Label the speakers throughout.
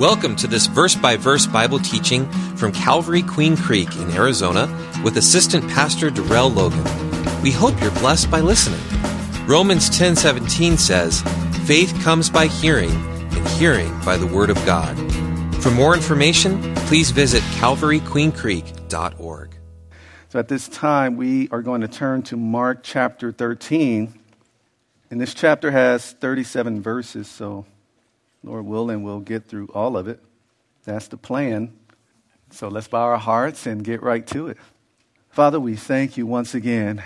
Speaker 1: Welcome to this verse by verse Bible teaching from Calvary Queen Creek in Arizona with Assistant Pastor Darrell Logan. We hope you're blessed by listening. Romans 10:17 says, "Faith comes by hearing, and hearing by the word of God." For more information, please visit calvaryqueencreek.org.
Speaker 2: So at this time, we are going to turn to Mark chapter 13. And this chapter has 37 verses, so Lord willing, we'll get through all of it. That's the plan. So let's bow our hearts and get right to it. Father, we thank you once again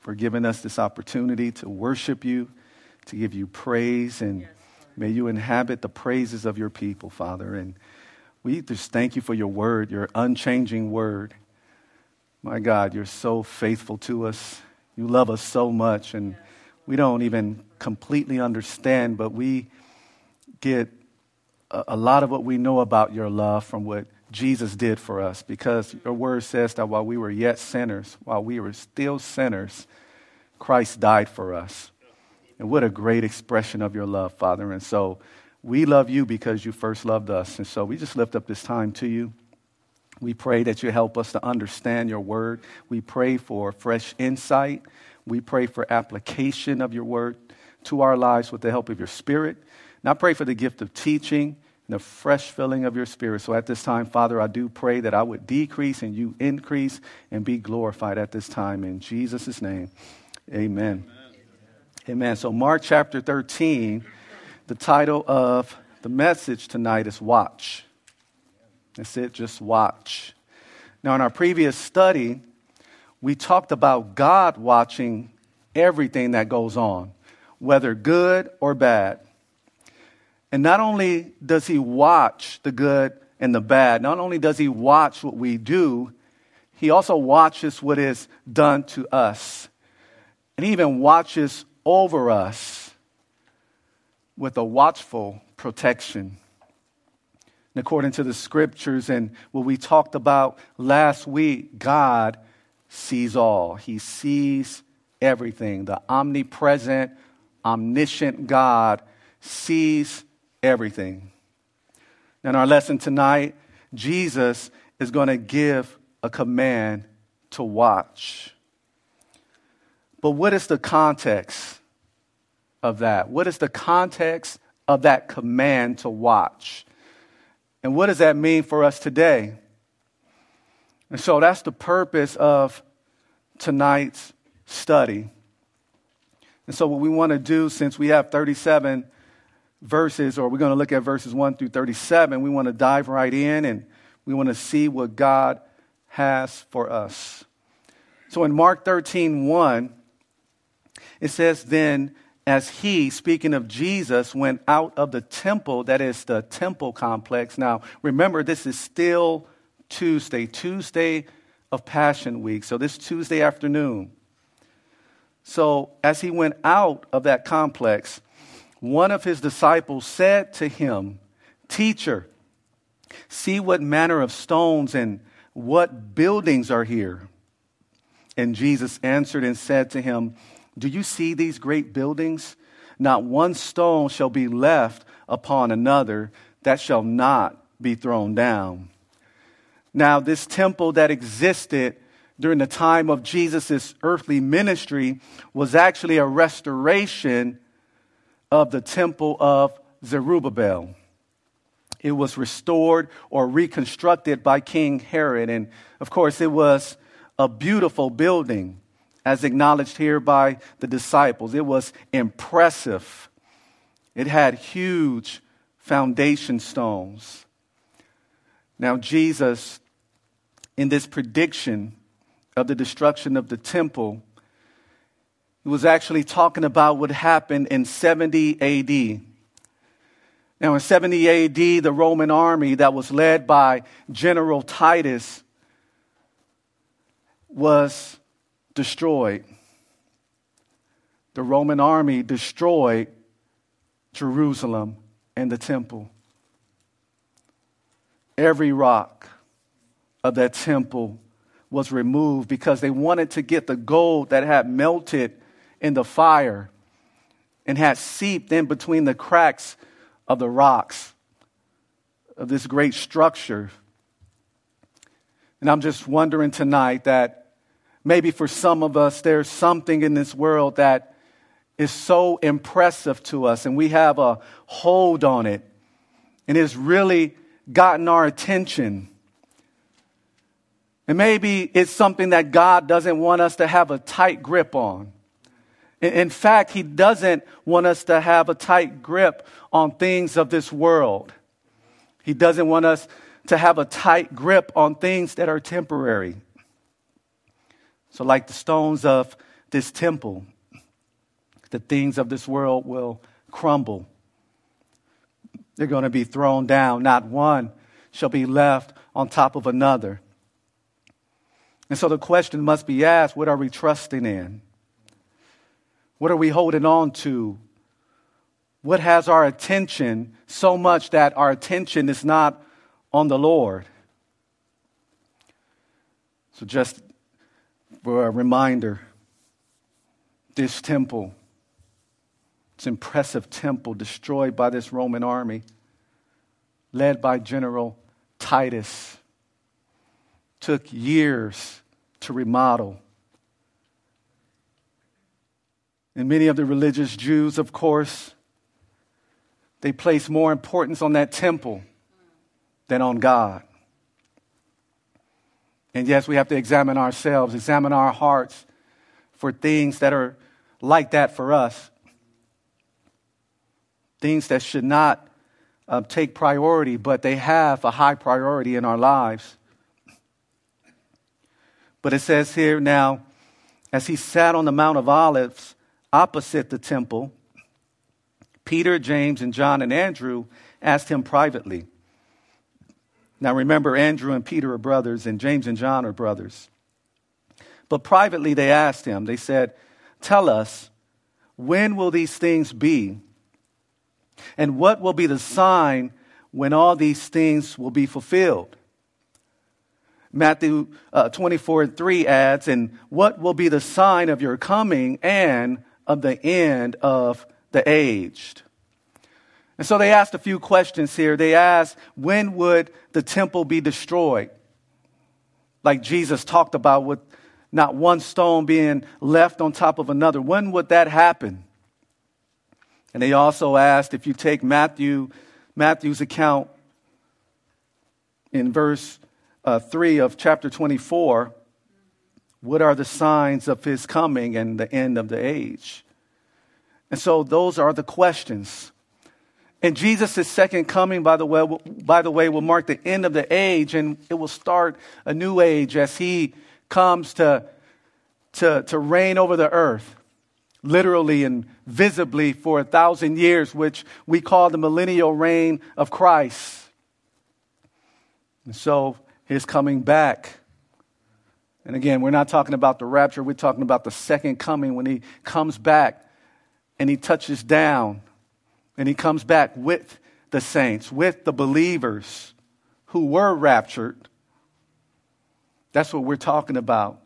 Speaker 2: for giving us this opportunity to worship you, to give you praise, and may you inhabit the praises of your people, Father. And we just thank you for your word, your unchanging word. My God, you're so faithful to us. You love us so much, and we don't even completely understand, but we get a, a lot of what we know about your love from what Jesus did for us because your word says that while we were yet sinners, while we were still sinners, Christ died for us. And what a great expression of your love, Father. And so we love you because you first loved us. And so we just lift up this time to you. We pray that you help us to understand your word. We pray for fresh insight. We pray for application of your word to our lives with the help of your spirit. And I pray for the gift of teaching and the fresh filling of your spirit. So at this time, Father, I do pray that I would decrease and you increase and be glorified at this time. In Jesus' name, amen. Amen. amen. So, Mark chapter 13, the title of the message tonight is Watch. That's it, just watch. Now, in our previous study, we talked about God watching everything that goes on, whether good or bad. And not only does he watch the good and the bad, not only does he watch what we do, he also watches what is done to us. And he even watches over us with a watchful protection. And according to the scriptures and what we talked about last week, God sees all. He sees everything. The omnipresent, omniscient God sees everything. In our lesson tonight, Jesus is going to give a command to watch. But what is the context of that? What is the context of that command to watch? And what does that mean for us today? And so that's the purpose of tonight's study. And so, what we want to do, since we have 37 verses, or we're going to look at verses 1 through 37. We want to dive right in and we want to see what God has for us. So in Mark 13, 1, it says, Then as he, speaking of Jesus, went out of the temple, that is the temple complex. Now, remember, this is still Tuesday, Tuesday of Passion Week. So this Tuesday afternoon. So as he went out of that complex, one of his disciples said to him, Teacher, see what manner of stones and what buildings are here. And Jesus answered and said to him, Do you see these great buildings? Not one stone shall be left upon another that shall not be thrown down. Now, this temple that existed during the time of Jesus' earthly ministry was actually a restoration of the temple of Zerubbabel. It was restored or reconstructed by King Herod. And of course, it was a beautiful building, as acknowledged here by the disciples. It was impressive, it had huge foundation stones. Now, Jesus, in this prediction of the destruction of the temple, was actually talking about what happened in 70 AD. Now, in 70 AD, the Roman army that was led by General Titus was destroyed. The Roman army destroyed Jerusalem and the temple. Every rock of that temple was removed because they wanted to get the gold that had melted in the fire and had seeped in between the cracks of the rocks. of this great structure. And I'm just wondering tonight that maybe for some of us, there's something in this world that is so impressive to us and we have a hold on it and it's really gotten our attention. And maybe it's something that God doesn't want us to have a tight grip on. In fact, He doesn't want us to have a tight grip on things of this world. He doesn't want us to have a tight grip on things that are temporary. So, like the stones of this temple, the things of this world will crumble. They're going to be thrown down. Not one shall be left on top of another. And so the question must be asked what are we trusting in? What are we holding on to? What has our attention so much that our attention is not on the Lord? So, just for a reminder, this temple this impressive temple destroyed by this Roman army, led by General Titus, took years to remodel. And many of the religious Jews, of course, they place more importance on that temple than on God. And yes, we have to examine ourselves, examine our hearts for things that are like that for us things that should not uh, take priority, but they have a high priority in our lives. But it says here now, as he sat on the Mount of Olives opposite the temple, Peter, James, and John and Andrew asked him privately. Now remember, Andrew and Peter are brothers, and James and John are brothers. But privately they asked him, they said, Tell us, when will these things be? And what will be the sign when all these things will be fulfilled? Matthew uh, 24 and 3 adds, And what will be the sign of your coming and of the end of the aged? And so they asked a few questions here. They asked, When would the temple be destroyed? Like Jesus talked about, with not one stone being left on top of another. When would that happen? And they also asked if you take Matthew, Matthew's account in verse uh, 3 of chapter 24, what are the signs of his coming and the end of the age? And so those are the questions. And Jesus' second coming, by the, way, by the way, will mark the end of the age and it will start a new age as he comes to, to, to reign over the earth literally and visibly for a thousand years, which we call the millennial reign of Christ. And so his coming back. And again, we're not talking about the rapture, we're talking about the second coming when he comes back and he touches down and he comes back with the saints, with the believers who were raptured. That's what we're talking about.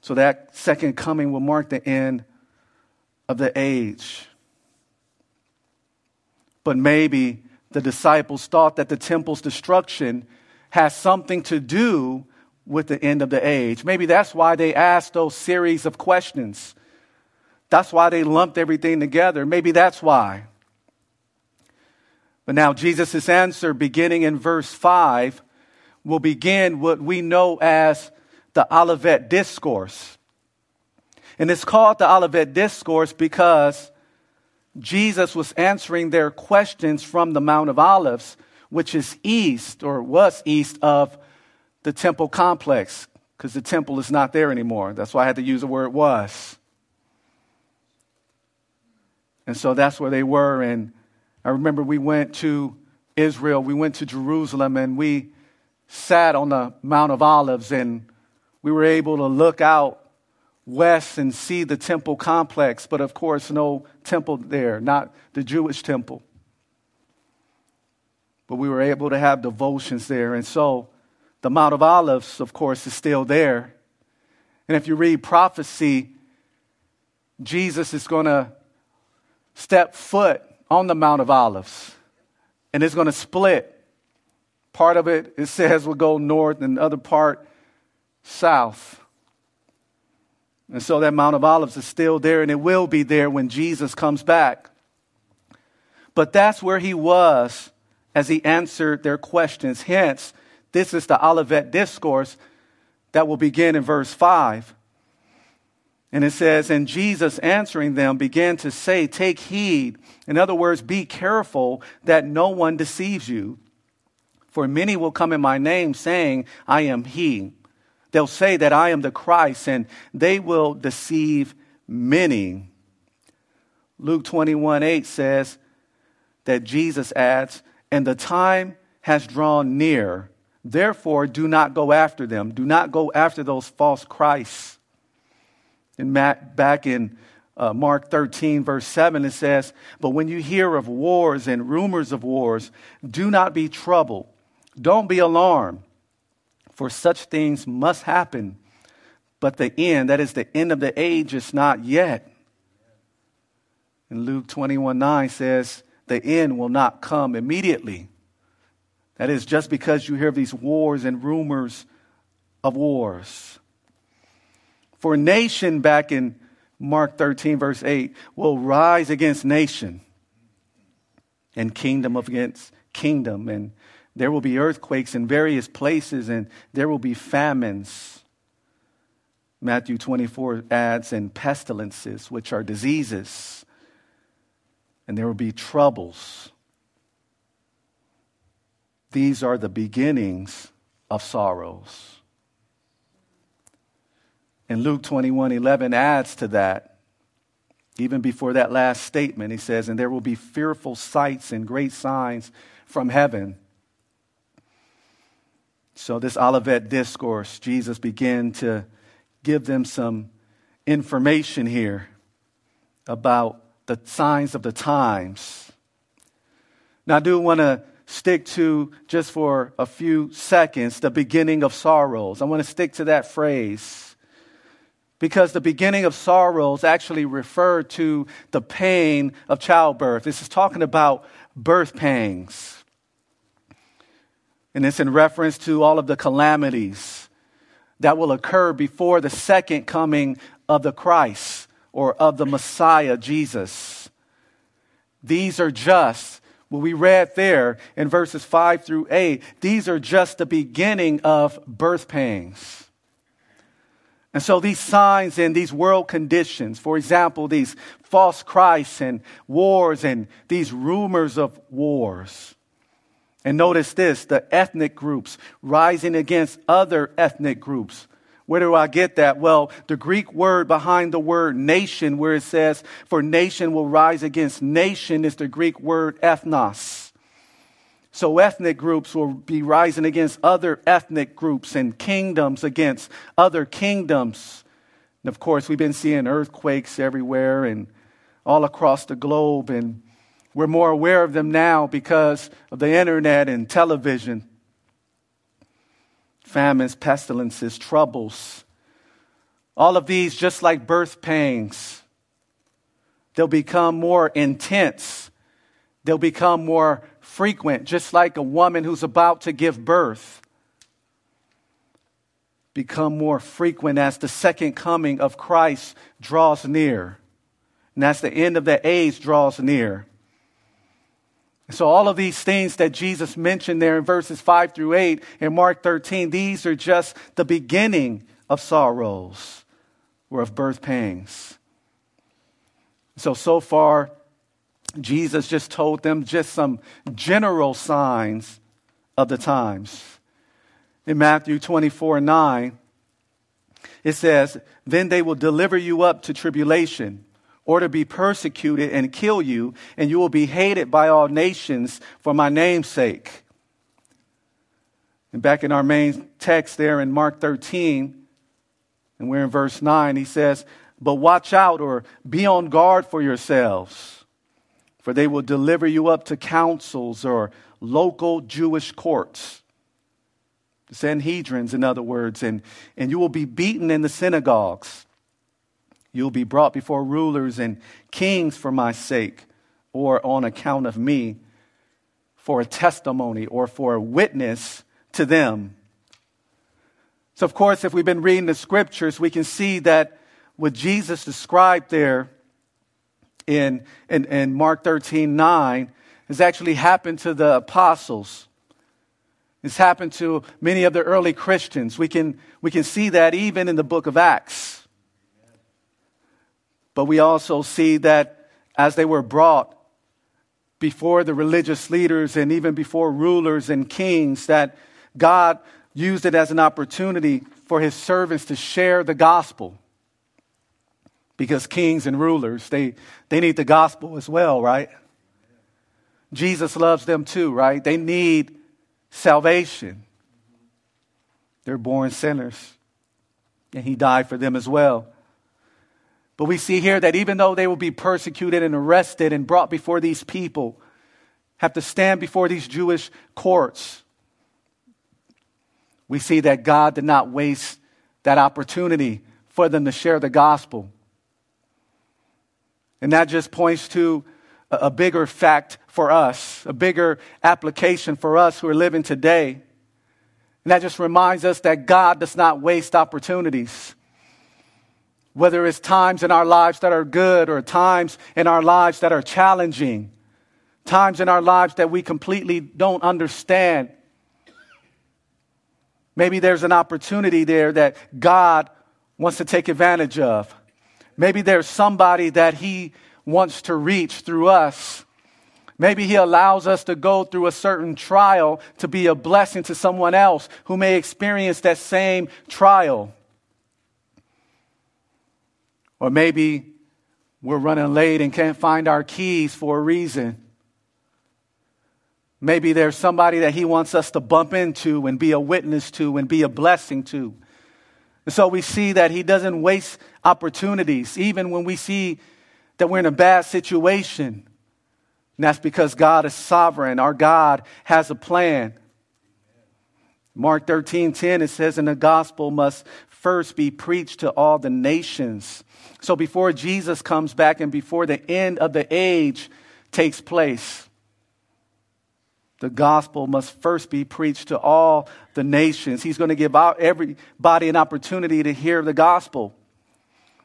Speaker 2: So that second coming will mark the end of the age. But maybe the disciples thought that the temple's destruction has something to do with the end of the age. Maybe that's why they asked those series of questions. That's why they lumped everything together. Maybe that's why. But now, Jesus' answer, beginning in verse 5, will begin what we know as the Olivet Discourse. And it's called the Olivet Discourse because Jesus was answering their questions from the Mount of Olives, which is east or was east of the temple complex, because the temple is not there anymore. That's why I had to use the word was. And so that's where they were. And I remember we went to Israel, we went to Jerusalem, and we sat on the Mount of Olives and we were able to look out west and see the temple complex, but of course, no temple there, not the Jewish temple. But we were able to have devotions there. And so the Mount of Olives, of course, is still there. And if you read prophecy, Jesus is going to step foot on the Mount of Olives. and it's going to split. Part of it, it says, will go north, and the other part, south. And so that Mount of Olives is still there, and it will be there when Jesus comes back. But that's where he was as he answered their questions. Hence, this is the Olivet Discourse that will begin in verse 5. And it says, And Jesus answering them began to say, Take heed. In other words, be careful that no one deceives you. For many will come in my name, saying, I am he. They'll say that I am the Christ, and they will deceive many. Luke 21 8 says that Jesus adds, And the time has drawn near. Therefore, do not go after them. Do not go after those false Christs in Matt, back in uh, Mark 13, verse 7, it says, But when you hear of wars and rumors of wars, do not be troubled. Don't be alarmed, for such things must happen. But the end, that is the end of the age, is not yet. And Luke 21 9 says, The end will not come immediately. That is just because you hear of these wars and rumors of wars. For nation, back in Mark 13, verse 8, will rise against nation and kingdom against kingdom. And there will be earthquakes in various places and there will be famines. Matthew 24 adds, and pestilences, which are diseases. And there will be troubles. These are the beginnings of sorrows. And Luke 21 11 adds to that. Even before that last statement, he says, And there will be fearful sights and great signs from heaven. So, this Olivet discourse, Jesus began to give them some information here about the signs of the times. Now, I do want to stick to, just for a few seconds, the beginning of sorrows. I want to stick to that phrase because the beginning of sorrows actually refer to the pain of childbirth. This is talking about birth pangs. And it's in reference to all of the calamities that will occur before the second coming of the Christ or of the Messiah, Jesus. These are just, what we read there in verses 5 through 8, these are just the beginning of birth pangs. And so these signs and these world conditions, for example, these false Christs and wars and these rumors of wars. And notice this the ethnic groups rising against other ethnic groups. Where do I get that? Well, the Greek word behind the word nation, where it says, for nation will rise against nation, is the Greek word ethnos. So ethnic groups will be rising against other ethnic groups and kingdoms against other kingdoms. And of course, we've been seeing earthquakes everywhere and all across the globe, and we're more aware of them now because of the internet and television. Famines, pestilences, troubles. All of these, just like birth pangs, they'll become more intense. They'll become more frequent, just like a woman who's about to give birth, become more frequent as the second coming of Christ draws near. And as the end of the age draws near. So, all of these things that Jesus mentioned there in verses 5 through 8 in Mark 13, these are just the beginning of sorrows or of birth pangs. So, so far, Jesus just told them just some general signs of the times. In Matthew 24 9, it says, Then they will deliver you up to tribulation, or to be persecuted and kill you, and you will be hated by all nations for my name's sake. And back in our main text there in Mark 13, and we're in verse 9, he says, But watch out or be on guard for yourselves for they will deliver you up to councils or local Jewish courts. Sanhedrins, in other words, and, and you will be beaten in the synagogues. You'll be brought before rulers and kings for my sake or on account of me. for a testimony or for a witness to them. So, of course, if we've been reading the scriptures, we can see that what Jesus described there in, in, in Mark 13 9 has actually happened to the apostles. It's happened to many of the early Christians. We can, we can see that even in the book of Acts. But we also see that as they were brought before the religious leaders and even before rulers and kings, that God used it as an opportunity for his servants to share the gospel. Because kings and rulers, they, they need the gospel as well, right? Jesus loves them too, right? They need salvation. They're born sinners, and He died for them as well. But we see here that even though they will be persecuted and arrested and brought before these people, have to stand before these Jewish courts, we see that God did not waste that opportunity for them to share the gospel. And that just points to a bigger fact for us, a bigger application for us who are living today. And that just reminds us that God does not waste opportunities. Whether it's times in our lives that are good or times in our lives that are challenging, times in our lives that we completely don't understand. Maybe there's an opportunity there that God wants to take advantage of. Maybe there's somebody that He wants to reach through us. Maybe He allows us to go through a certain trial to be a blessing to someone else who may experience that same trial. Or maybe we're running late and can't find our keys for a reason. Maybe there's somebody that He wants us to bump into and be a witness to and be a blessing to. And so we see that He doesn't waste opportunities, even when we see that we're in a bad situation. And that's because God is sovereign. Our God has a plan. Mark 13 10, it says, And the gospel must first be preached to all the nations. So before Jesus comes back and before the end of the age takes place, the gospel must first be preached to all the nations. He's going to give everybody an opportunity to hear the gospel.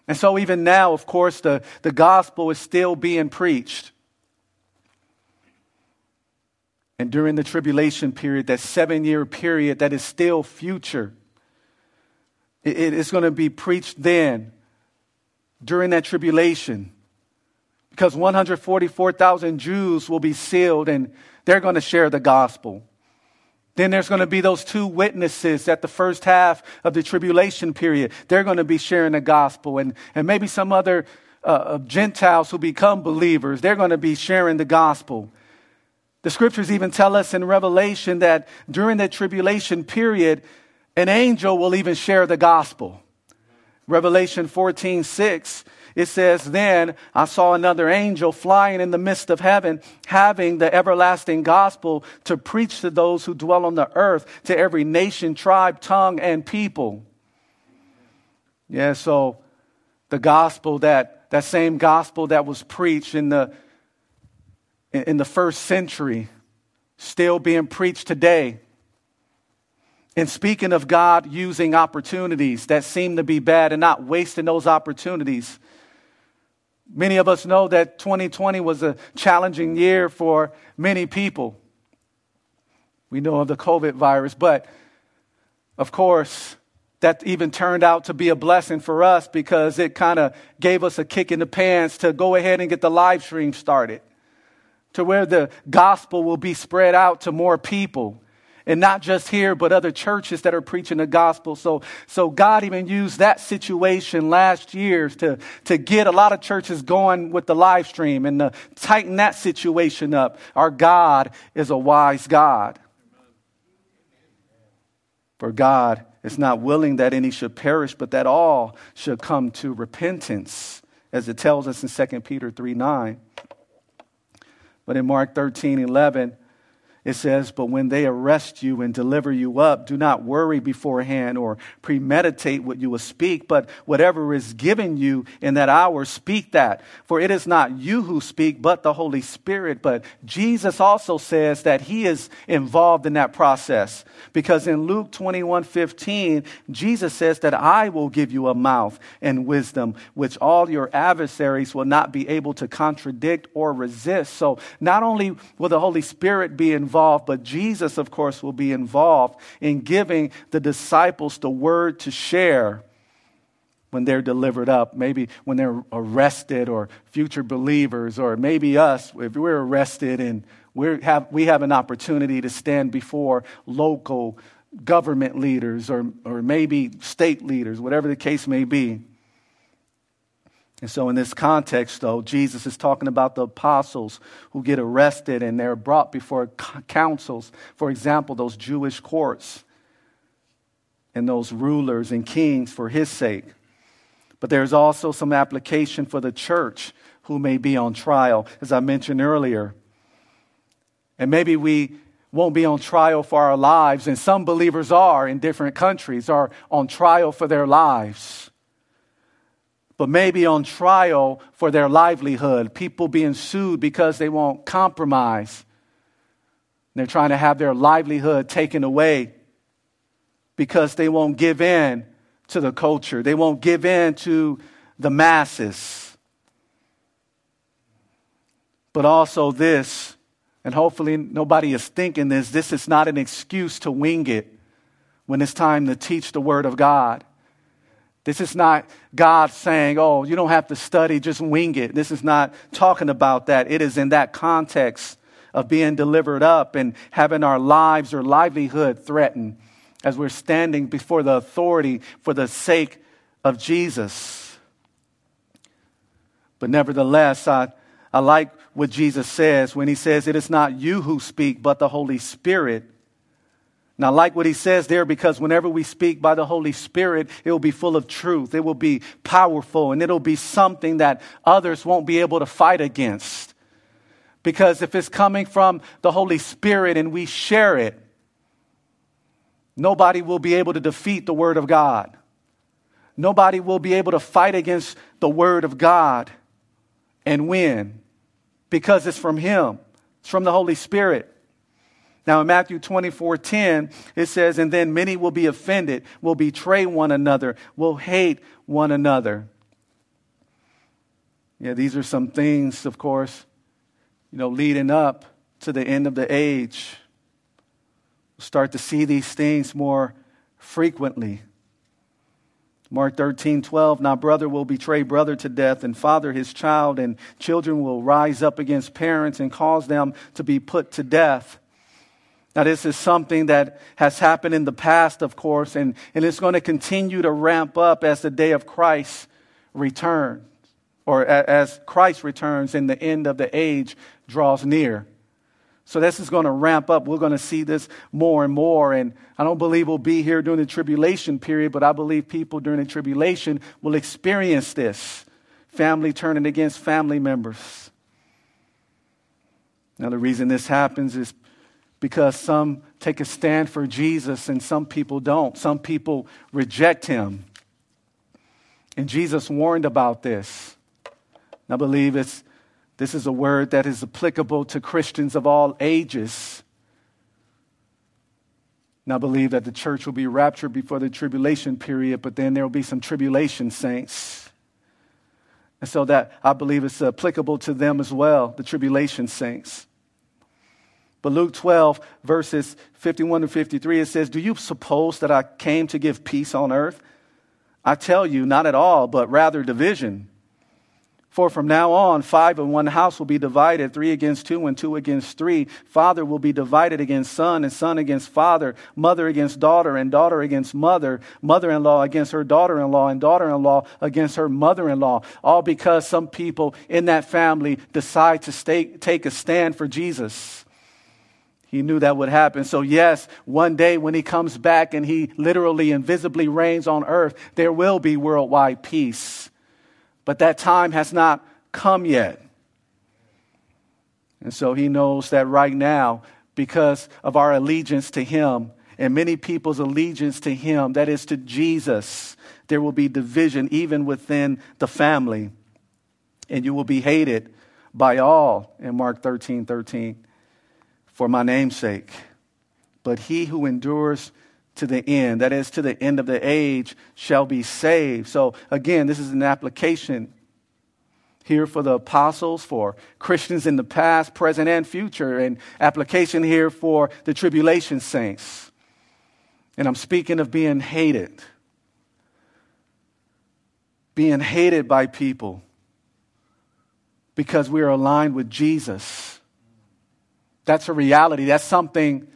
Speaker 2: And so, even now, of course, the, the gospel is still being preached. And during the tribulation period, that seven year period that is still future, it, it is going to be preached then during that tribulation. Because 144,000 Jews will be sealed and they're going to share the gospel. Then there's going to be those two witnesses at the first half of the tribulation period. They're going to be sharing the gospel. And, and maybe some other uh, Gentiles who become believers, they're going to be sharing the gospel. The scriptures even tell us in Revelation that during the tribulation period, an angel will even share the gospel. Revelation 14 6 it says, Then I saw another angel flying in the midst of heaven, having the everlasting gospel to preach to those who dwell on the earth, to every nation, tribe, tongue, and people. Yeah, so the gospel that, that same gospel that was preached in the, in the first century, still being preached today. And speaking of God using opportunities that seem to be bad and not wasting those opportunities, Many of us know that 2020 was a challenging year for many people. We know of the COVID virus, but of course, that even turned out to be a blessing for us because it kind of gave us a kick in the pants to go ahead and get the live stream started to where the gospel will be spread out to more people and not just here, but other churches that are preaching the gospel. So, so God even used that situation last year to, to get a lot of churches going with the live stream and to tighten that situation up. Our God is a wise God. For God is not willing that any should perish, but that all should come to repentance, as it tells us in 2 Peter 3 9. But in Mark 13 11, It says, But when they arrest you and deliver you up, do not worry beforehand or premeditate what you will speak, but whatever is given you in that hour, speak that. For it is not you who speak, but the Holy Spirit. But Jesus also says that he is involved in that process. Because in Luke 21 15, Jesus says that I will give you a mouth and wisdom, which all your adversaries will not be able to contradict or resist. So not only will the Holy Spirit be involved, involved, but Jesus, of course, will be involved in giving the disciples the word to share when they're delivered up, maybe when they're arrested or future believers, or maybe us, if we're arrested and we have, we have an opportunity to stand before local government leaders or, or maybe state leaders, whatever the case may be. And so, in this context, though, Jesus is talking about the apostles who get arrested and they're brought before councils. For example, those Jewish courts and those rulers and kings for his sake. But there's also some application for the church who may be on trial, as I mentioned earlier. And maybe we won't be on trial for our lives, and some believers are in different countries, are on trial for their lives but maybe on trial for their livelihood. People being sued because they won't compromise. They're trying to have their livelihood taken away because they won't give in to the culture, they won't give in to the masses. But also, this, and hopefully nobody is thinking this, this is not an excuse to wing it when it's time to teach the Word of God. This is not God saying, oh, you don't have to study, just wing it. This is not talking about that. It is in that context of being delivered up and having our lives or livelihood threatened as we're standing before the authority for the sake of Jesus. But nevertheless, I, I like what Jesus says when he says, It is not you who speak, but the Holy Spirit now, I like what he says there because whenever we speak by the Holy Spirit, it will be full of truth. It will be powerful and it'll be something that others won't be able to fight against. Because if it's coming from the Holy Spirit and we share it, nobody will be able to defeat the Word of God. Nobody will be able to fight against the Word of God and win because it's from Him, it's from the Holy Spirit. Now, in Matthew 24 10, it says, And then many will be offended, will betray one another, will hate one another. Yeah, these are some things, of course, you know, leading up to the end of the age. We'll start to see these things more frequently. Mark 13, 12. Now, brother will betray brother to death, and father his child, and children will rise up against parents and cause them to be put to death. Now, this is something that has happened in the past, of course, and, and it's going to continue to ramp up as the day of Christ returns, or as Christ returns and the end of the age draws near. So, this is going to ramp up. We're going to see this more and more. And I don't believe we'll be here during the tribulation period, but I believe people during the tribulation will experience this family turning against family members. Now, the reason this happens is because some take a stand for Jesus and some people don't. Some people reject him. And Jesus warned about this. I believe it's, this is a word that is applicable to Christians of all ages. And I believe that the church will be raptured before the tribulation period, but then there will be some tribulation saints. And so that I believe it's applicable to them as well, the tribulation saints. But Luke 12, verses 51 to 53, it says, Do you suppose that I came to give peace on earth? I tell you, not at all, but rather division. For from now on, five in one house will be divided, three against two, and two against three. Father will be divided against son, and son against father, mother against daughter, and daughter against mother, mother in law against her daughter in law, and daughter in law against her mother in law. All because some people in that family decide to stay, take a stand for Jesus. He knew that would happen. So, yes, one day when he comes back and he literally invisibly reigns on earth, there will be worldwide peace. But that time has not come yet. And so he knows that right now, because of our allegiance to Him and many people's allegiance to Him, that is to Jesus. There will be division even within the family, and you will be hated by all in Mark 13 13 for my name's sake. But he who endures to the end, that is, to the end of the age, shall be saved. So, again, this is an application here for the apostles, for Christians in the past, present, and future, and application here for the tribulation saints. And I'm speaking of being hated. Being hated by people because we are aligned with Jesus. That's a reality. That's something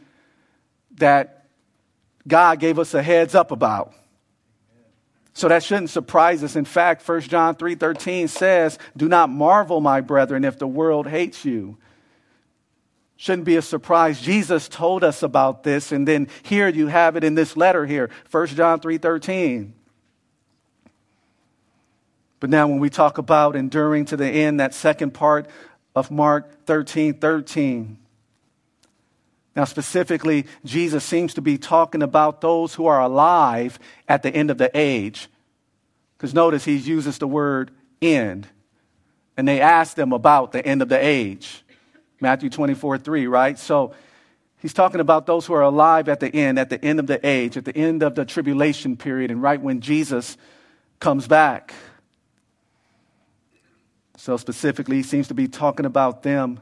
Speaker 2: that God gave us a heads up about. So that shouldn't surprise us. In fact, 1 John 3:13 says, "Do not marvel, my brethren, if the world hates you." Shouldn't be a surprise. Jesus told us about this and then here you have it in this letter here, 1 John 3:13. But now when we talk about enduring to the end, that second part of Mark 13:13, now, specifically, Jesus seems to be talking about those who are alive at the end of the age. Because notice he uses the word end. And they ask them about the end of the age. Matthew 24, 3, right? So he's talking about those who are alive at the end, at the end of the age, at the end of the tribulation period, and right when Jesus comes back. So specifically, he seems to be talking about them.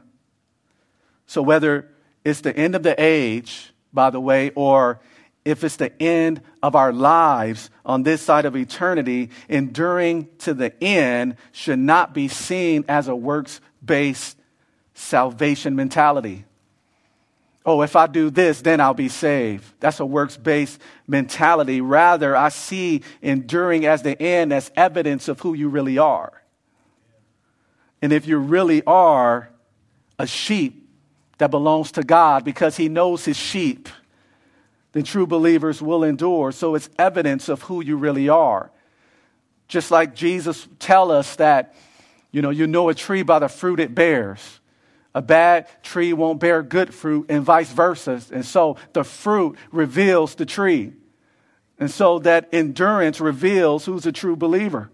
Speaker 2: So whether it's the end of the age, by the way, or if it's the end of our lives on this side of eternity, enduring to the end should not be seen as a works based salvation mentality. Oh, if I do this, then I'll be saved. That's a works based mentality. Rather, I see enduring as the end as evidence of who you really are. And if you really are a sheep that belongs to God because he knows his sheep, then true believers will endure. So it's evidence of who you really are. Just like Jesus tell us that, you know, you know a tree by the fruit it bears. A bad tree won't bear good fruit and vice versa. And so the fruit reveals the tree. And so that endurance reveals who's a true believer.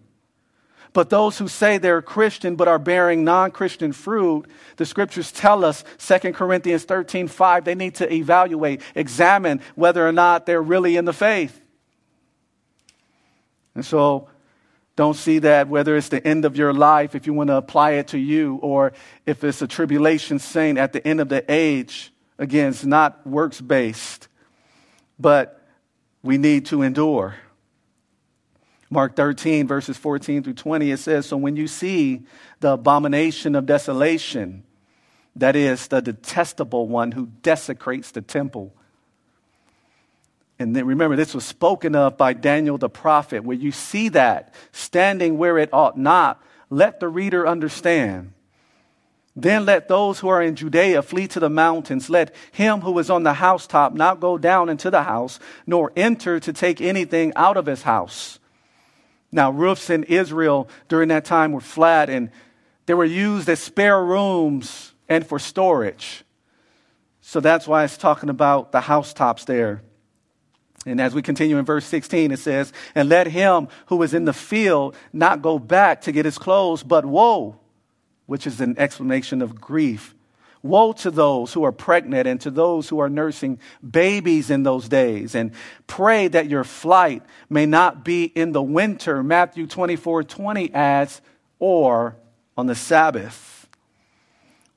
Speaker 2: But those who say they're Christian but are bearing non Christian fruit, the scriptures tell us, 2 Corinthians 13 5, they need to evaluate, examine whether or not they're really in the faith. And so don't see that whether it's the end of your life, if you want to apply it to you, or if it's a tribulation saint at the end of the age. Again, it's not works based, but we need to endure. Mark 13, verses 14 through 20, it says, So when you see the abomination of desolation, that is, the detestable one who desecrates the temple. And then remember, this was spoken of by Daniel the prophet. When you see that standing where it ought not, let the reader understand. Then let those who are in Judea flee to the mountains. Let him who is on the housetop not go down into the house, nor enter to take anything out of his house. Now, roofs in Israel during that time were flat and they were used as spare rooms and for storage. So that's why it's talking about the housetops there. And as we continue in verse 16, it says, And let him who is in the field not go back to get his clothes, but woe, which is an explanation of grief Woe to those who are pregnant and to those who are nursing babies in those days. And pray that your flight may not be in the winter. Matthew 24 20 adds, or on the Sabbath.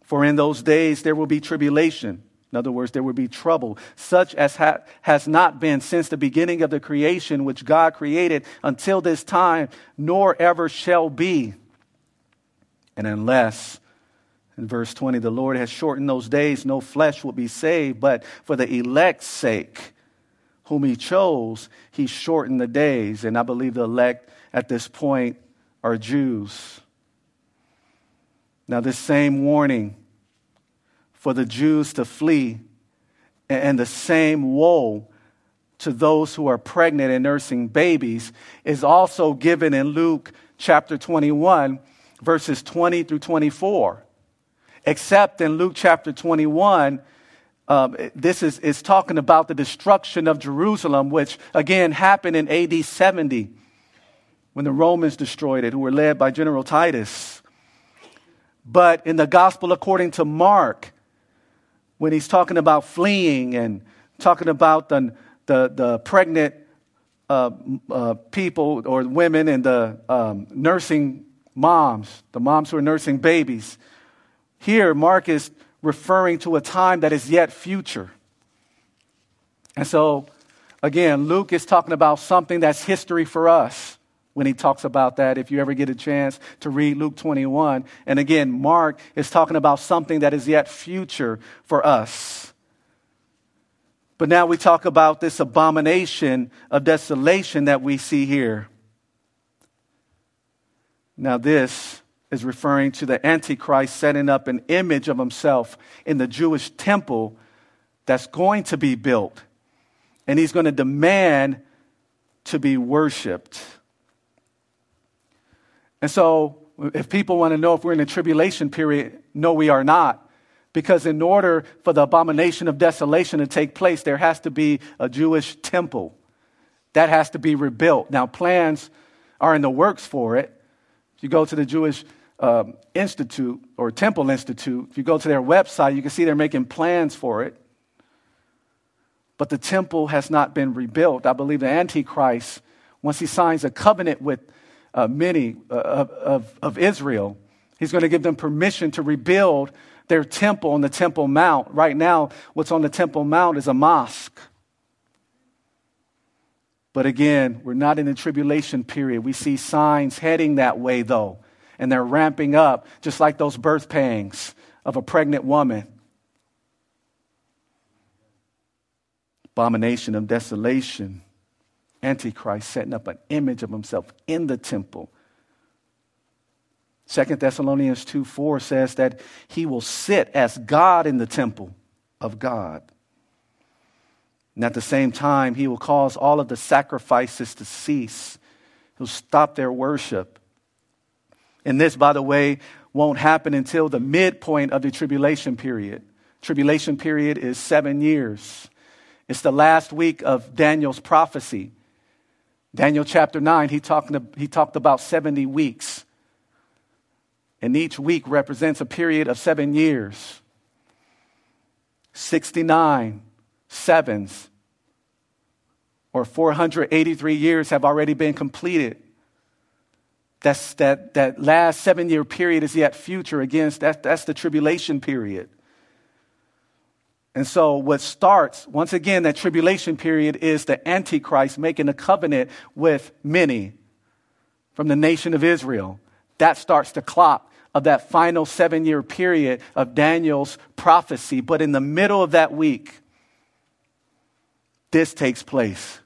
Speaker 2: For in those days there will be tribulation. In other words, there will be trouble, such as ha- has not been since the beginning of the creation which God created until this time, nor ever shall be. And unless in verse 20, the Lord has shortened those days, no flesh will be saved, but for the elect's sake, whom he chose, he shortened the days. And I believe the elect at this point are Jews. Now, this same warning for the Jews to flee and the same woe to those who are pregnant and nursing babies is also given in Luke chapter 21, verses 20 through 24 except in Luke chapter 21, um, this is, is talking about the destruction of Jerusalem, which again happened in AD 70 when the Romans destroyed it, who were led by General Titus. But in the gospel according to Mark, when he's talking about fleeing and talking about the, the, the pregnant uh, uh, people or women and the um, nursing moms, the moms who are nursing babies. Here, Mark is referring to a time that is yet future. And so, again, Luke is talking about something that's history for us when he talks about that, if you ever get a chance to read Luke 21. And again, Mark is talking about something that is yet future for us. But now we talk about this abomination of desolation that we see here. Now, this is referring to the Antichrist setting up an image of himself in the Jewish temple that's going to be built. And he's going to demand to be worshiped. And so, if people want to know if we're in a tribulation period, no, we are not. Because in order for the abomination of desolation to take place, there has to be a Jewish temple. That has to be rebuilt. Now, plans are in the works for it. If you go to the Jewish um, Institute or Temple Institute, if you go to their website, you can see they're making plans for it. But the temple has not been rebuilt. I believe the Antichrist, once he signs a covenant with uh, many uh, of, of, of Israel, he's going to give them permission to rebuild their temple on the Temple Mount. Right now, what's on the Temple Mount is a mosque. But again, we're not in the tribulation period. We see signs heading that way, though, and they're ramping up, just like those birth pangs of a pregnant woman. Abomination of desolation. Antichrist setting up an image of himself in the temple 2 Thessalonians 2 4 says that he will sit as God in the temple of God. And at the same time, he will cause all of the sacrifices to cease. He'll stop their worship. And this, by the way, won't happen until the midpoint of the tribulation period. Tribulation period is seven years. It's the last week of Daniel's prophecy. Daniel chapter 9, he talked, he talked about 70 weeks. And each week represents a period of seven years. 69 sevens or 483 years have already been completed. That's, that, that last seven year period is yet future. Again, that, that's the tribulation period. And so, what starts, once again, that tribulation period is the Antichrist making a covenant with many from the nation of Israel. That starts the clock of that final seven year period of Daniel's prophecy. But in the middle of that week, this takes place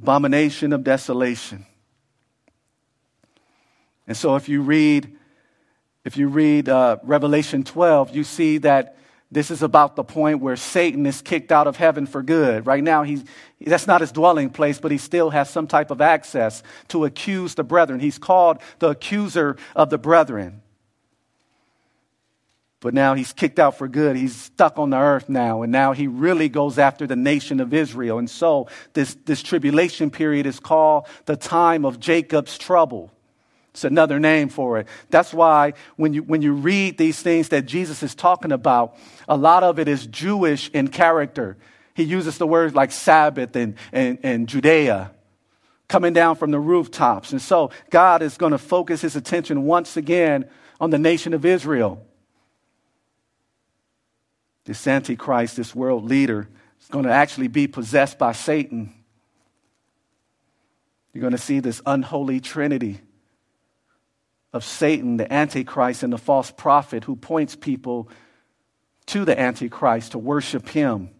Speaker 2: abomination of desolation. And so if you read, if you read uh, Revelation 12, you see that this is about the point where Satan is kicked out of heaven for good. Right now, he's, that's not his dwelling place, but he still has some type of access to accuse the brethren. He's called the accuser of the brethren. But now he's kicked out for good. He's stuck on the earth now. And now he really goes after the nation of Israel. And so this, this tribulation period is called the time of Jacob's trouble. It's another name for it. That's why when you, when you read these things that Jesus is talking about, a lot of it is Jewish in character. He uses the words like Sabbath and, and, and Judea coming down from the rooftops. And so God is going to focus his attention once again on the nation of Israel. This Antichrist, this world leader, is going to actually be possessed by Satan. You're going to see this unholy trinity of Satan, the Antichrist, and the false prophet who points people to the Antichrist to worship him.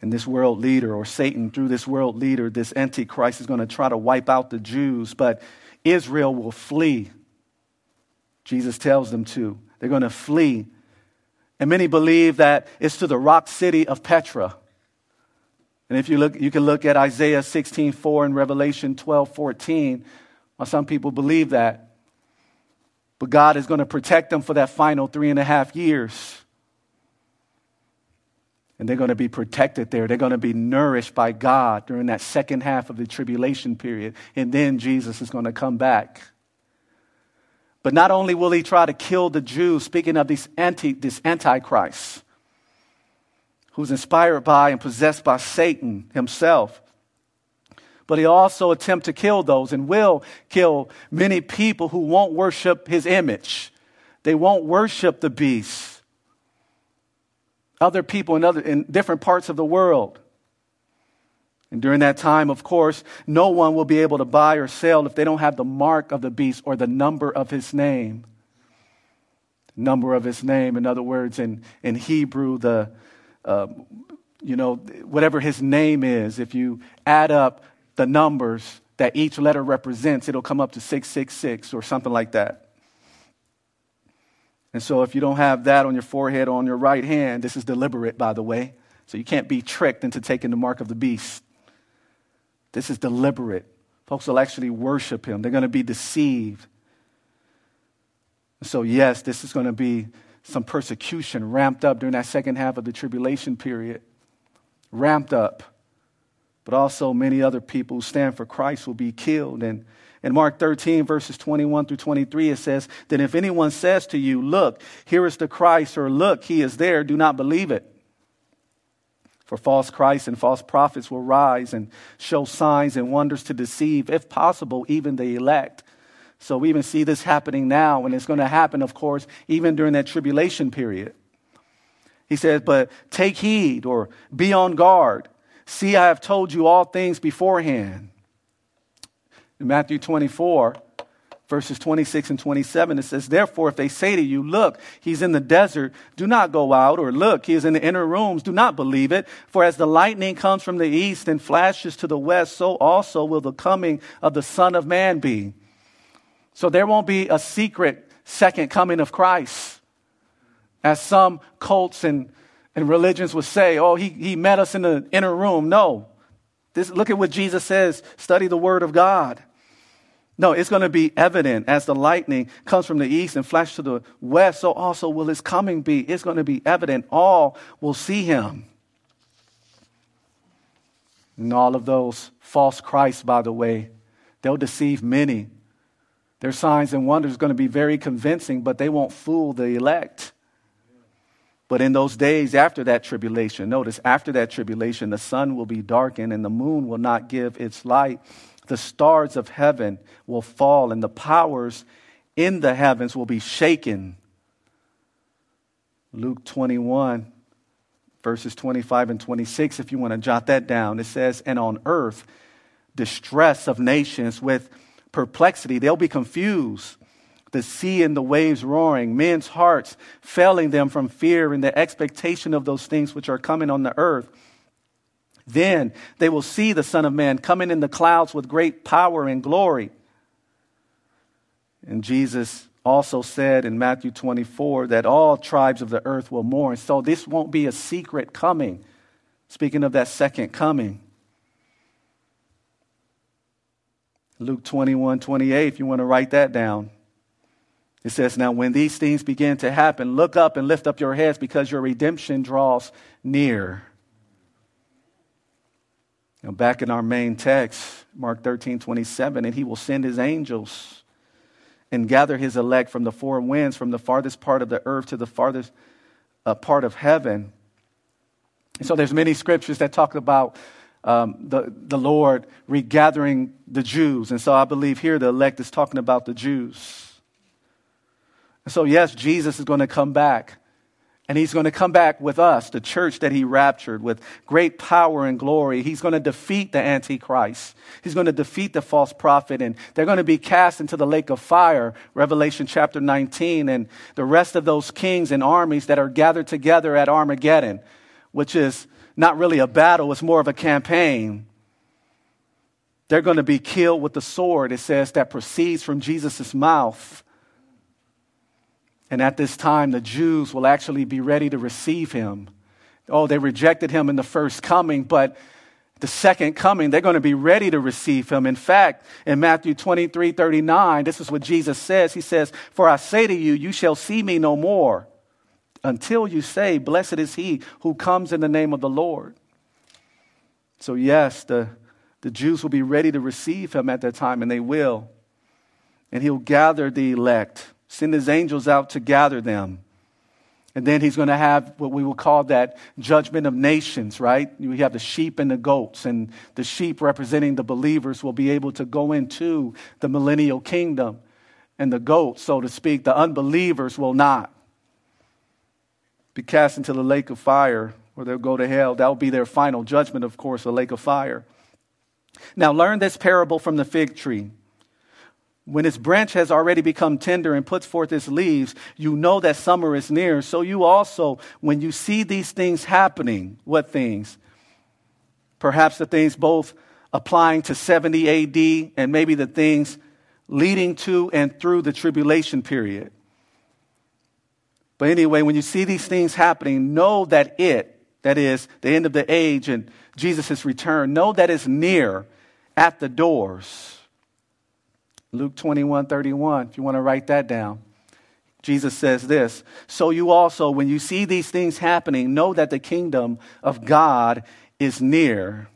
Speaker 2: And this world leader, or Satan, through this world leader, this Antichrist is going to try to wipe out the Jews, but Israel will flee. Jesus tells them to. They're going to flee. And many believe that it's to the rock city of Petra. And if you look, you can look at Isaiah 16 4 and Revelation 12 14. Some people believe that. But God is going to protect them for that final three and a half years. And they're going to be protected there. They're going to be nourished by God during that second half of the tribulation period. And then Jesus is going to come back. But not only will he try to kill the Jews, speaking of this, anti, this Antichrist, who's inspired by and possessed by Satan himself, but he also attempt to kill those and will kill many people who won't worship his image. They won't worship the beast. Other people in, other, in different parts of the world. And during that time, of course, no one will be able to buy or sell if they don't have the mark of the beast or the number of his name. Number of his name, in other words, in, in Hebrew, the, uh, you know, whatever his name is, if you add up the numbers that each letter represents, it'll come up to 666 or something like that. And so if you don't have that on your forehead or on your right hand, this is deliberate, by the way. So you can't be tricked into taking the mark of the beast. This is deliberate. Folks will actually worship him, they're going to be deceived. So, yes, this is going to be some persecution ramped up during that second half of the tribulation period. Ramped up but also many other people who stand for Christ will be killed. And in Mark 13, verses 21 through 23, it says, Then if anyone says to you, Look, here is the Christ, or Look, he is there, do not believe it. For false Christs and false prophets will rise and show signs and wonders to deceive, if possible, even the elect. So we even see this happening now, and it's going to happen, of course, even during that tribulation period. He says, But take heed or be on guard. See, I have told you all things beforehand. In Matthew 24, verses 26 and 27, it says, Therefore, if they say to you, Look, he's in the desert, do not go out, or Look, he is in the inner rooms, do not believe it. For as the lightning comes from the east and flashes to the west, so also will the coming of the Son of Man be. So there won't be a secret second coming of Christ. As some cults and and religions would say, oh, he, he met us in the inner room. No. This, look at what Jesus says study the word of God. No, it's going to be evident as the lightning comes from the east and flashes to the west, so also will his coming be. It's going to be evident. All will see him. And all of those false Christs, by the way, they'll deceive many. Their signs and wonders are going to be very convincing, but they won't fool the elect. But in those days after that tribulation, notice, after that tribulation, the sun will be darkened and the moon will not give its light. The stars of heaven will fall and the powers in the heavens will be shaken. Luke 21, verses 25 and 26, if you want to jot that down, it says, And on earth, distress of nations with perplexity, they'll be confused the sea and the waves roaring, men's hearts failing them from fear and the expectation of those things which are coming on the earth. Then they will see the Son of Man coming in the clouds with great power and glory. And Jesus also said in Matthew 24 that all tribes of the earth will mourn. So this won't be a secret coming. Speaking of that second coming. Luke 21 28, if you want to write that down. It says, Now when these things begin to happen, look up and lift up your heads because your redemption draws near. Now, back in our main text, Mark 13, 27, and he will send his angels and gather his elect from the four winds, from the farthest part of the earth to the farthest uh, part of heaven. And so there's many scriptures that talk about um, the, the Lord regathering the Jews. And so I believe here the elect is talking about the Jews. And So, yes, Jesus is going to come back. And he's going to come back with us, the church that he raptured, with great power and glory. He's going to defeat the Antichrist. He's going to defeat the false prophet, and they're going to be cast into the lake of fire, Revelation chapter 19, and the rest of those kings and armies that are gathered together at Armageddon, which is not really a battle, it's more of a campaign. They're going to be killed with the sword, it says, that proceeds from Jesus' mouth. And at this time, the Jews will actually be ready to receive him. Oh, they rejected him in the first coming, but the second coming, they're going to be ready to receive him. In fact, in Matthew 23 39, this is what Jesus says. He says, For I say to you, you shall see me no more until you say, Blessed is he who comes in the name of the Lord. So, yes, the, the Jews will be ready to receive him at that time, and they will. And he'll gather the elect, send his angels out to gather them. And then he's going to have what we will call that judgment of nations, right? We have the sheep and the goats, and the sheep representing the believers will be able to go into the millennial kingdom. And the goats, so to speak, the unbelievers will not be cast into the lake of fire, or they'll go to hell. That will be their final judgment, of course, a lake of fire. Now, learn this parable from the fig tree. When its branch has already become tender and puts forth its leaves, you know that summer is near. So you also, when you see these things happening, what things? Perhaps the things both applying to 70 AD and maybe the things leading to and through the tribulation period. But anyway, when you see these things happening, know that it, that is, the end of the age and Jesus' return, know that it's near at the doors. Luke 21 31, if you want to write that down. Jesus says this So you also, when you see these things happening, know that the kingdom of God is near.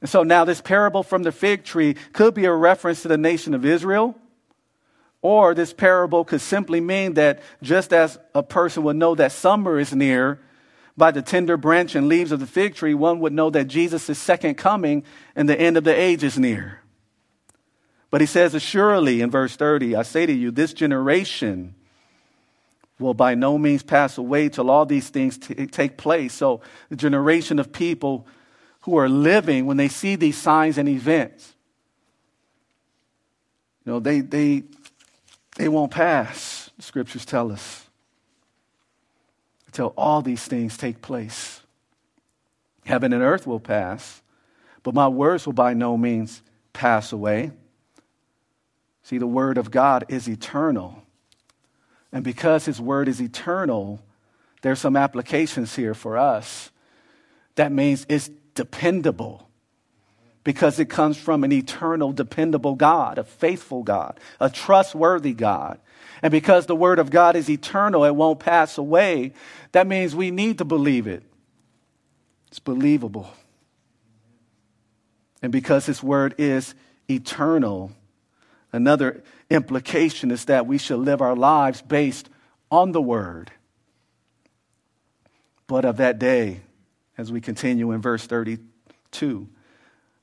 Speaker 2: And so now, this parable from the fig tree could be a reference to the nation of Israel, or this parable could simply mean that just as a person would know that summer is near by the tender branch and leaves of the fig tree, one would know that Jesus' second coming and the end of the age is near. But he says, Assuredly, in verse 30, I say to you, this generation will by no means pass away till all these things t- take place. So, the generation of people who are living when they see these signs and events, you know, they, they, they won't pass, the scriptures tell us, until all these things take place. Heaven and earth will pass, but my words will by no means pass away. See, the Word of God is eternal. And because His Word is eternal, there's some applications here for us. That means it's dependable because it comes from an eternal, dependable God, a faithful God, a trustworthy God. And because the Word of God is eternal, it won't pass away, that means we need to believe it. It's believable. And because His Word is eternal, Another implication is that we should live our lives based on the word. But of that day, as we continue in verse 32,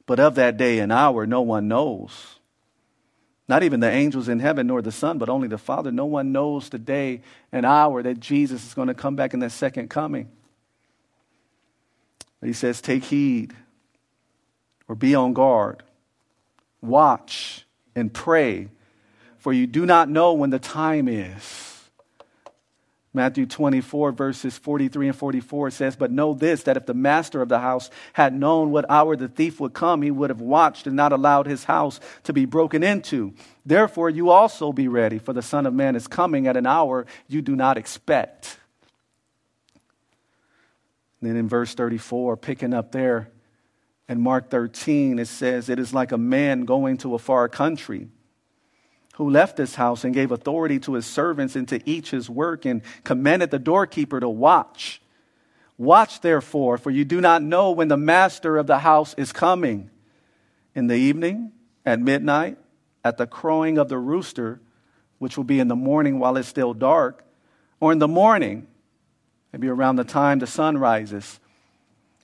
Speaker 2: but of that day and hour no one knows. Not even the angels in heaven nor the Son, but only the Father. No one knows the day and hour that Jesus is going to come back in that second coming. He says, Take heed or be on guard, watch and pray, for you do not know when the time is. Matthew 24, verses 43 and 44 says, But know this, that if the master of the house had known what hour the thief would come, he would have watched and not allowed his house to be broken into. Therefore, you also be ready, for the Son of Man is coming at an hour you do not expect. then in verse 34, picking up there, in Mark 13, it says, It is like a man going to a far country who left his house and gave authority to his servants and to each his work and commanded the doorkeeper to watch. Watch therefore, for you do not know when the master of the house is coming. In the evening, at midnight, at the crowing of the rooster, which will be in the morning while it's still dark, or in the morning, maybe around the time the sun rises,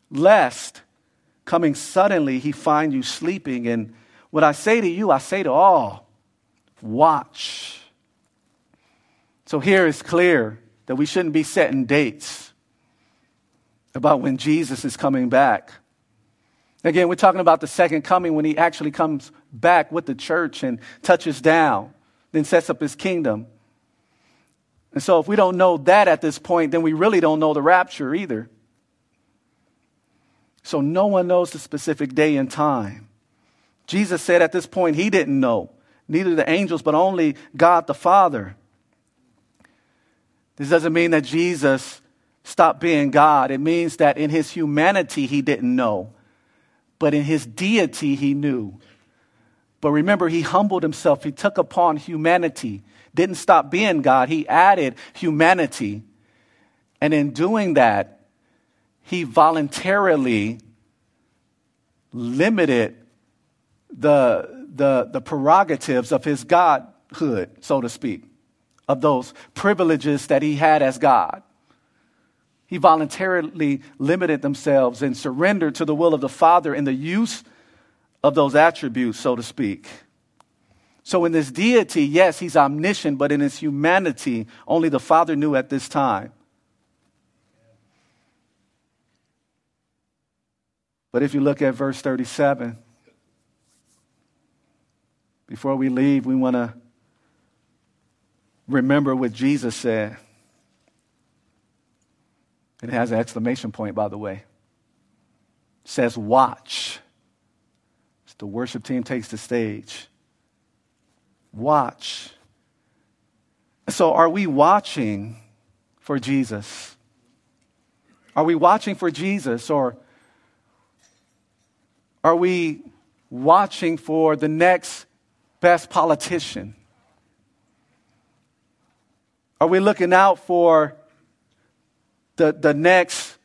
Speaker 2: lest coming suddenly, he find you sleeping. And what I say to you, I say to all watch. So here it's clear that we shouldn't be setting dates about when Jesus is coming back. Again, we're talking about the second coming when he actually comes back with the church and touches down, then sets up his kingdom. And so, if we don't know that at this point, then we really don't know the rapture either. So no one knows the specific day and time. Jesus said at this point he didn't know, neither the angels, but only God the Father. This doesn't mean that Jesus stopped being God. It means that in his humanity he didn't know. but in his deity, he knew. But remember, he humbled himself. He took upon humanity, didn't stop being God. He added humanity. And in doing that, he voluntarily limited the, the, the prerogatives of his godhood, so to speak, of those privileges that he had as God. He voluntarily limited themselves and surrendered to the will of the Father in the use of those attributes, so to speak. So, in this deity, yes, he's omniscient, but in his humanity, only the Father knew at this time. But if you look at verse 37, before we leave, we want to remember what Jesus said. It has an exclamation point, by the way. It says, Watch. As the worship team takes the stage. Watch. So, are we watching for Jesus? Are we watching for Jesus or are we watching for the next best politician? Are we looking out for the, the next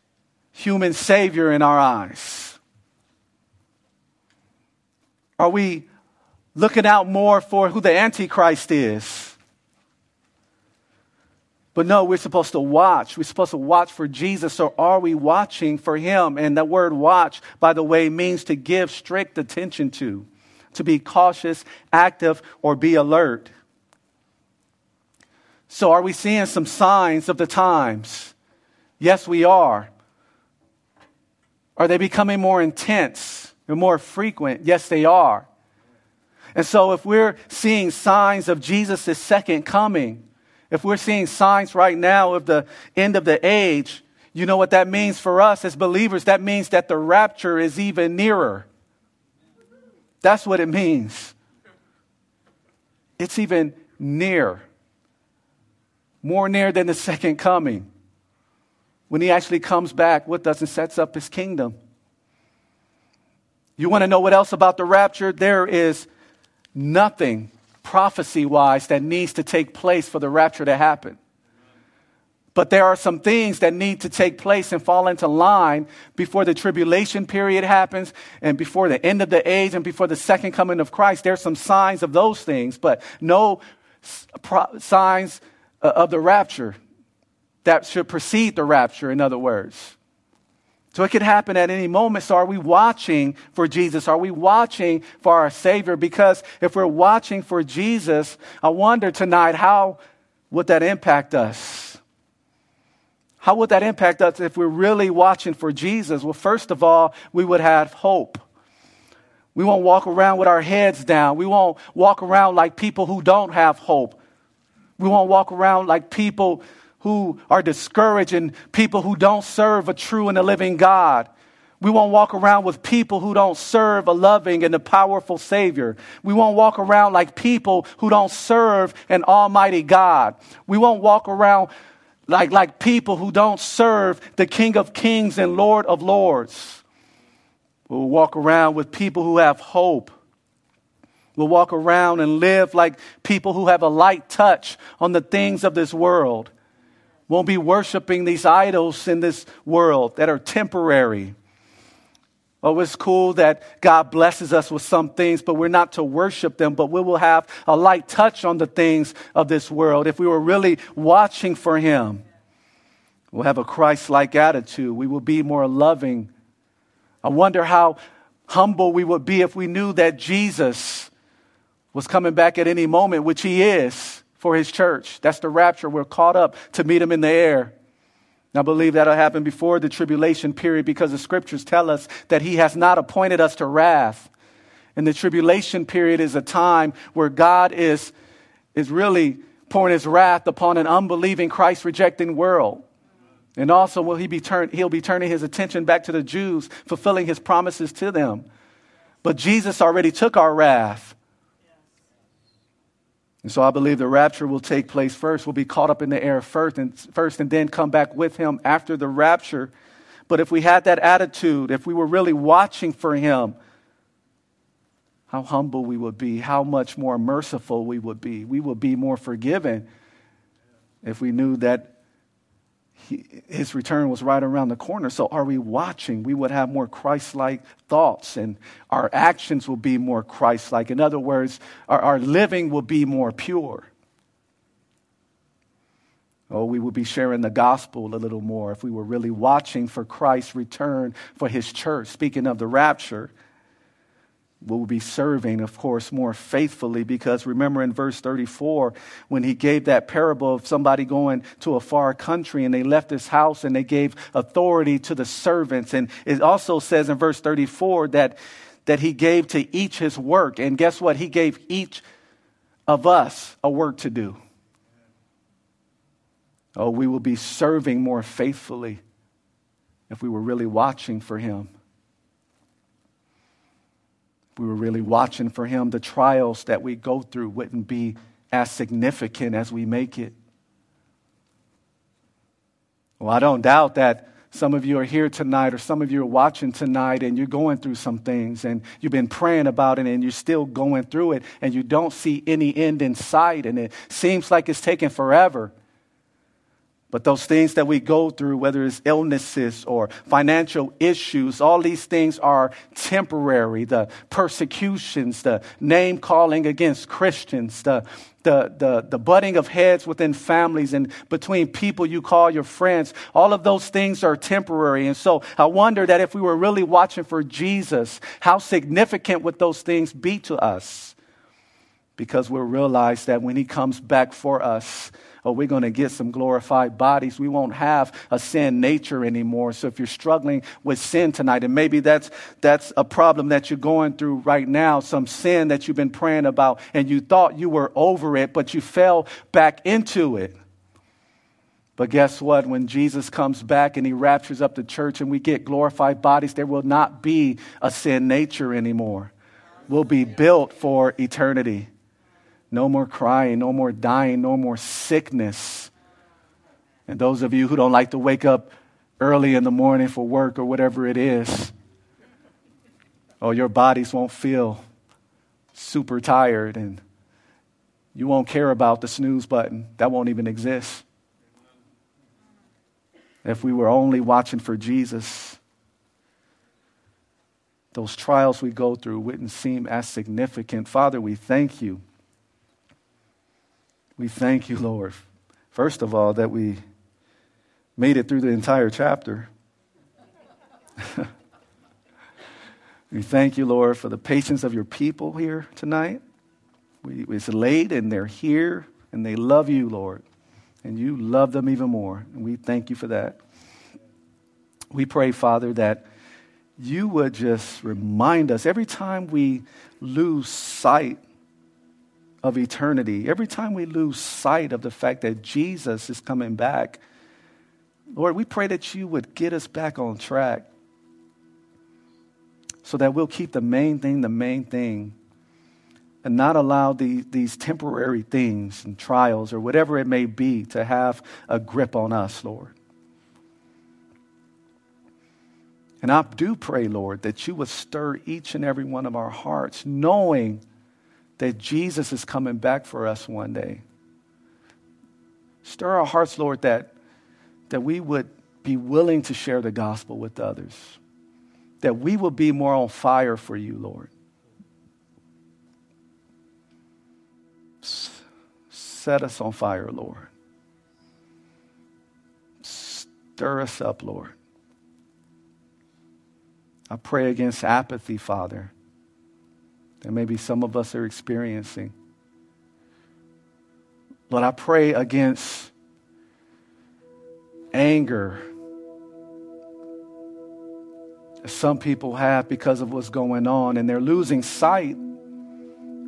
Speaker 2: human savior in our eyes? Are we looking out more for who the Antichrist is? But no, we're supposed to watch. We're supposed to watch for Jesus. So are we watching for him? And the word watch, by the way, means to give strict attention to, to be cautious, active, or be alert. So are we seeing some signs of the times? Yes, we are. Are they becoming more intense and more frequent? Yes, they are. And so if we're seeing signs of Jesus' second coming, if we're seeing signs right now of the end of the age, you know what that means for us as believers? That means that the rapture is even nearer. That's what it means. It's even near, more near than the second coming. When he actually comes back with us and sets up his kingdom. You want to know what else about the rapture? There is nothing prophecy wise that needs to take place for the rapture to happen. But there are some things that need to take place and fall into line before the tribulation period happens and before the end of the age and before the second coming of Christ. There's some signs of those things, but no signs uh, of the rapture that should precede the rapture, in other words. So it could happen at any moment. So are we watching for Jesus? Are we watching for our Savior? Because if we're watching for Jesus, I wonder tonight, how would that impact us? How would that impact us if we're really watching for Jesus? Well, first of all, we would have hope. We won't walk around with our heads down. We won't walk around like people who don't have hope. We won't walk around like people who are discouraged and people who don't serve a true and a living God. We won't walk around with people who don't serve a loving and a powerful Savior. We won't walk around like people who don't serve an almighty God. We won't walk around like, like people who don't serve the King of Kings and Lord of Lords. We'll walk around with people who have hope. We'll walk around and live like people who have a light touch on the things of this world won't be worshiping these idols in this world that are temporary. Oh, it's cool that God blesses us with some things, but we're not to worship them, but we will have a light touch on the things of this world. If we were really watching for Him, we'll have a Christ like attitude. We will be more loving. I wonder how humble we would be if we knew that Jesus was coming back at any moment, which He is for his church. That's the rapture. We're caught up to meet him in the air. I believe that'll happen before the tribulation period because the scriptures tell us that he has not appointed us to wrath. And the tribulation period is a time where God is, is really pouring his wrath upon an unbelieving, Christ rejecting world. And also will he be turn, he'll be turning his attention back to the Jews, fulfilling his promises to them. But Jesus already took our wrath. And so I believe the rapture will take place first. We'll be caught up in the air first and, first and then come back with him after the rapture. But if we had that attitude, if we were really watching for Him, how humble we would be, how much more merciful we would be. We would be more forgiven if we knew that he, his return was right around the corner. So, are we watching? We would have more Christ like thoughts, and our actions will be more Christ like. In other words, our, our living will be more pure. Oh, we would be sharing the gospel a little more if we were really watching for Christ's return for his church. Speaking of the rapture, will be serving, of course, more faithfully because remember in verse 34 when he gave that parable of somebody going to a far country and they left his house and they gave authority to the servants. And it also says in verse 34 that, that he gave to each his work. And guess what? He gave each of us a work to do. Oh, we will be serving more faithfully if we were really watching for him we were really watching for him, the trials that we go through wouldn't be as significant as we make it. Well, I don't doubt that some of you are here tonight, or some of you are watching tonight, and you're going through some things, and you've been praying about it, and you're still going through it, and you don't see any end in sight, and it seems like it's taking forever. But those things that we go through, whether it's illnesses or financial issues, all these things are temporary. The persecutions, the name calling against Christians, the, the, the, the butting of heads within families and between people you call your friends, all of those things are temporary. And so I wonder that if we were really watching for Jesus, how significant would those things be to us? Because we'll realize that when he comes back for us, oh, we're going to get some glorified bodies. We won't have a sin nature anymore. So if you're struggling with sin tonight, and maybe that's, that's a problem that you're going through right now, some sin that you've been praying about, and you thought you were over it, but you fell back into it. But guess what? When Jesus comes back and he raptures up the church and we get glorified bodies, there will not be a sin nature anymore. We'll be built for eternity. No more crying, no more dying, no more sickness. And those of you who don't like to wake up early in the morning for work or whatever it is, oh, your bodies won't feel super tired and you won't care about the snooze button. That won't even exist. If we were only watching for Jesus, those trials we go through wouldn't seem as significant. Father, we thank you we thank you, Lord, first of all, that we made it through the entire chapter. we thank you, Lord, for the patience of your people here tonight. We, it's late and they're here and they love you, Lord. And you love them even more. And we thank you for that. We pray, Father, that you would just remind us every time we lose sight of eternity, every time we lose sight of the fact that Jesus is coming back, Lord, we pray that you would get us back on track so that we'll keep the main thing the main thing and not allow the, these temporary things and trials or whatever it may be to have a grip on us, Lord. And I do pray, Lord, that you would stir each and every one of our hearts, knowing that Jesus is coming back for us one day. Stir our hearts, Lord, that, that we would be willing to share the gospel with others, that we will be more on fire for you, Lord. Set us on fire, Lord. Stir us up, Lord. I pray against apathy, Father that maybe some of us are experiencing. Lord, I pray against anger that some people have because of what's going on, and they're losing sight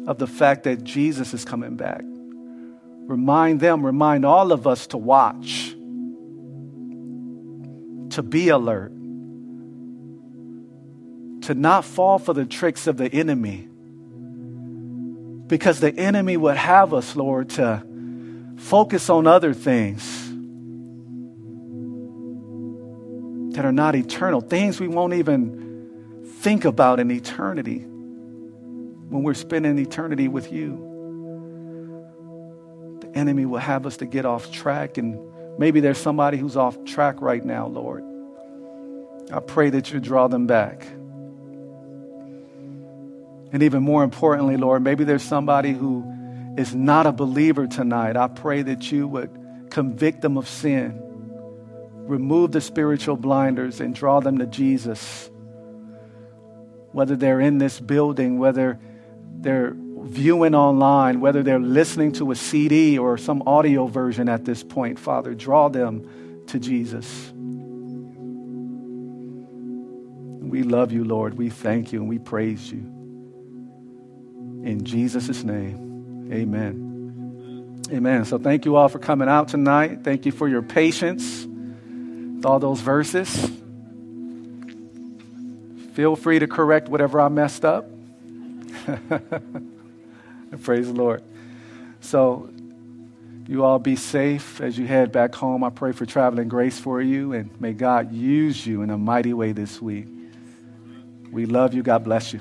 Speaker 2: of the fact that Jesus is coming back. Remind them, remind all of us to watch, to be alert, to not fall for the tricks of the enemy because the enemy would have us, Lord, to focus on other things that are not eternal, things we won't even think about in eternity when we're spending eternity with you. The enemy will have us to get off track, and maybe there's somebody who's off track right now, Lord. I pray that you draw them back. And even more importantly, Lord, maybe there's somebody who is not a believer tonight. I pray that you would convict them of sin, remove the spiritual blinders, and draw them to Jesus. Whether they're in this building, whether they're viewing online, whether they're listening to a CD or some audio version at this point, Father, draw them to Jesus. We love you, Lord. We thank you and we praise you. In Jesus' name, amen. Amen. So thank you all for coming out tonight. Thank you for your patience with all those verses. Feel free to correct whatever I messed up. Praise the Lord. So, you all be safe as you head back home. I pray for traveling grace for you, and may God use you in a mighty way this week. We love you. God bless you.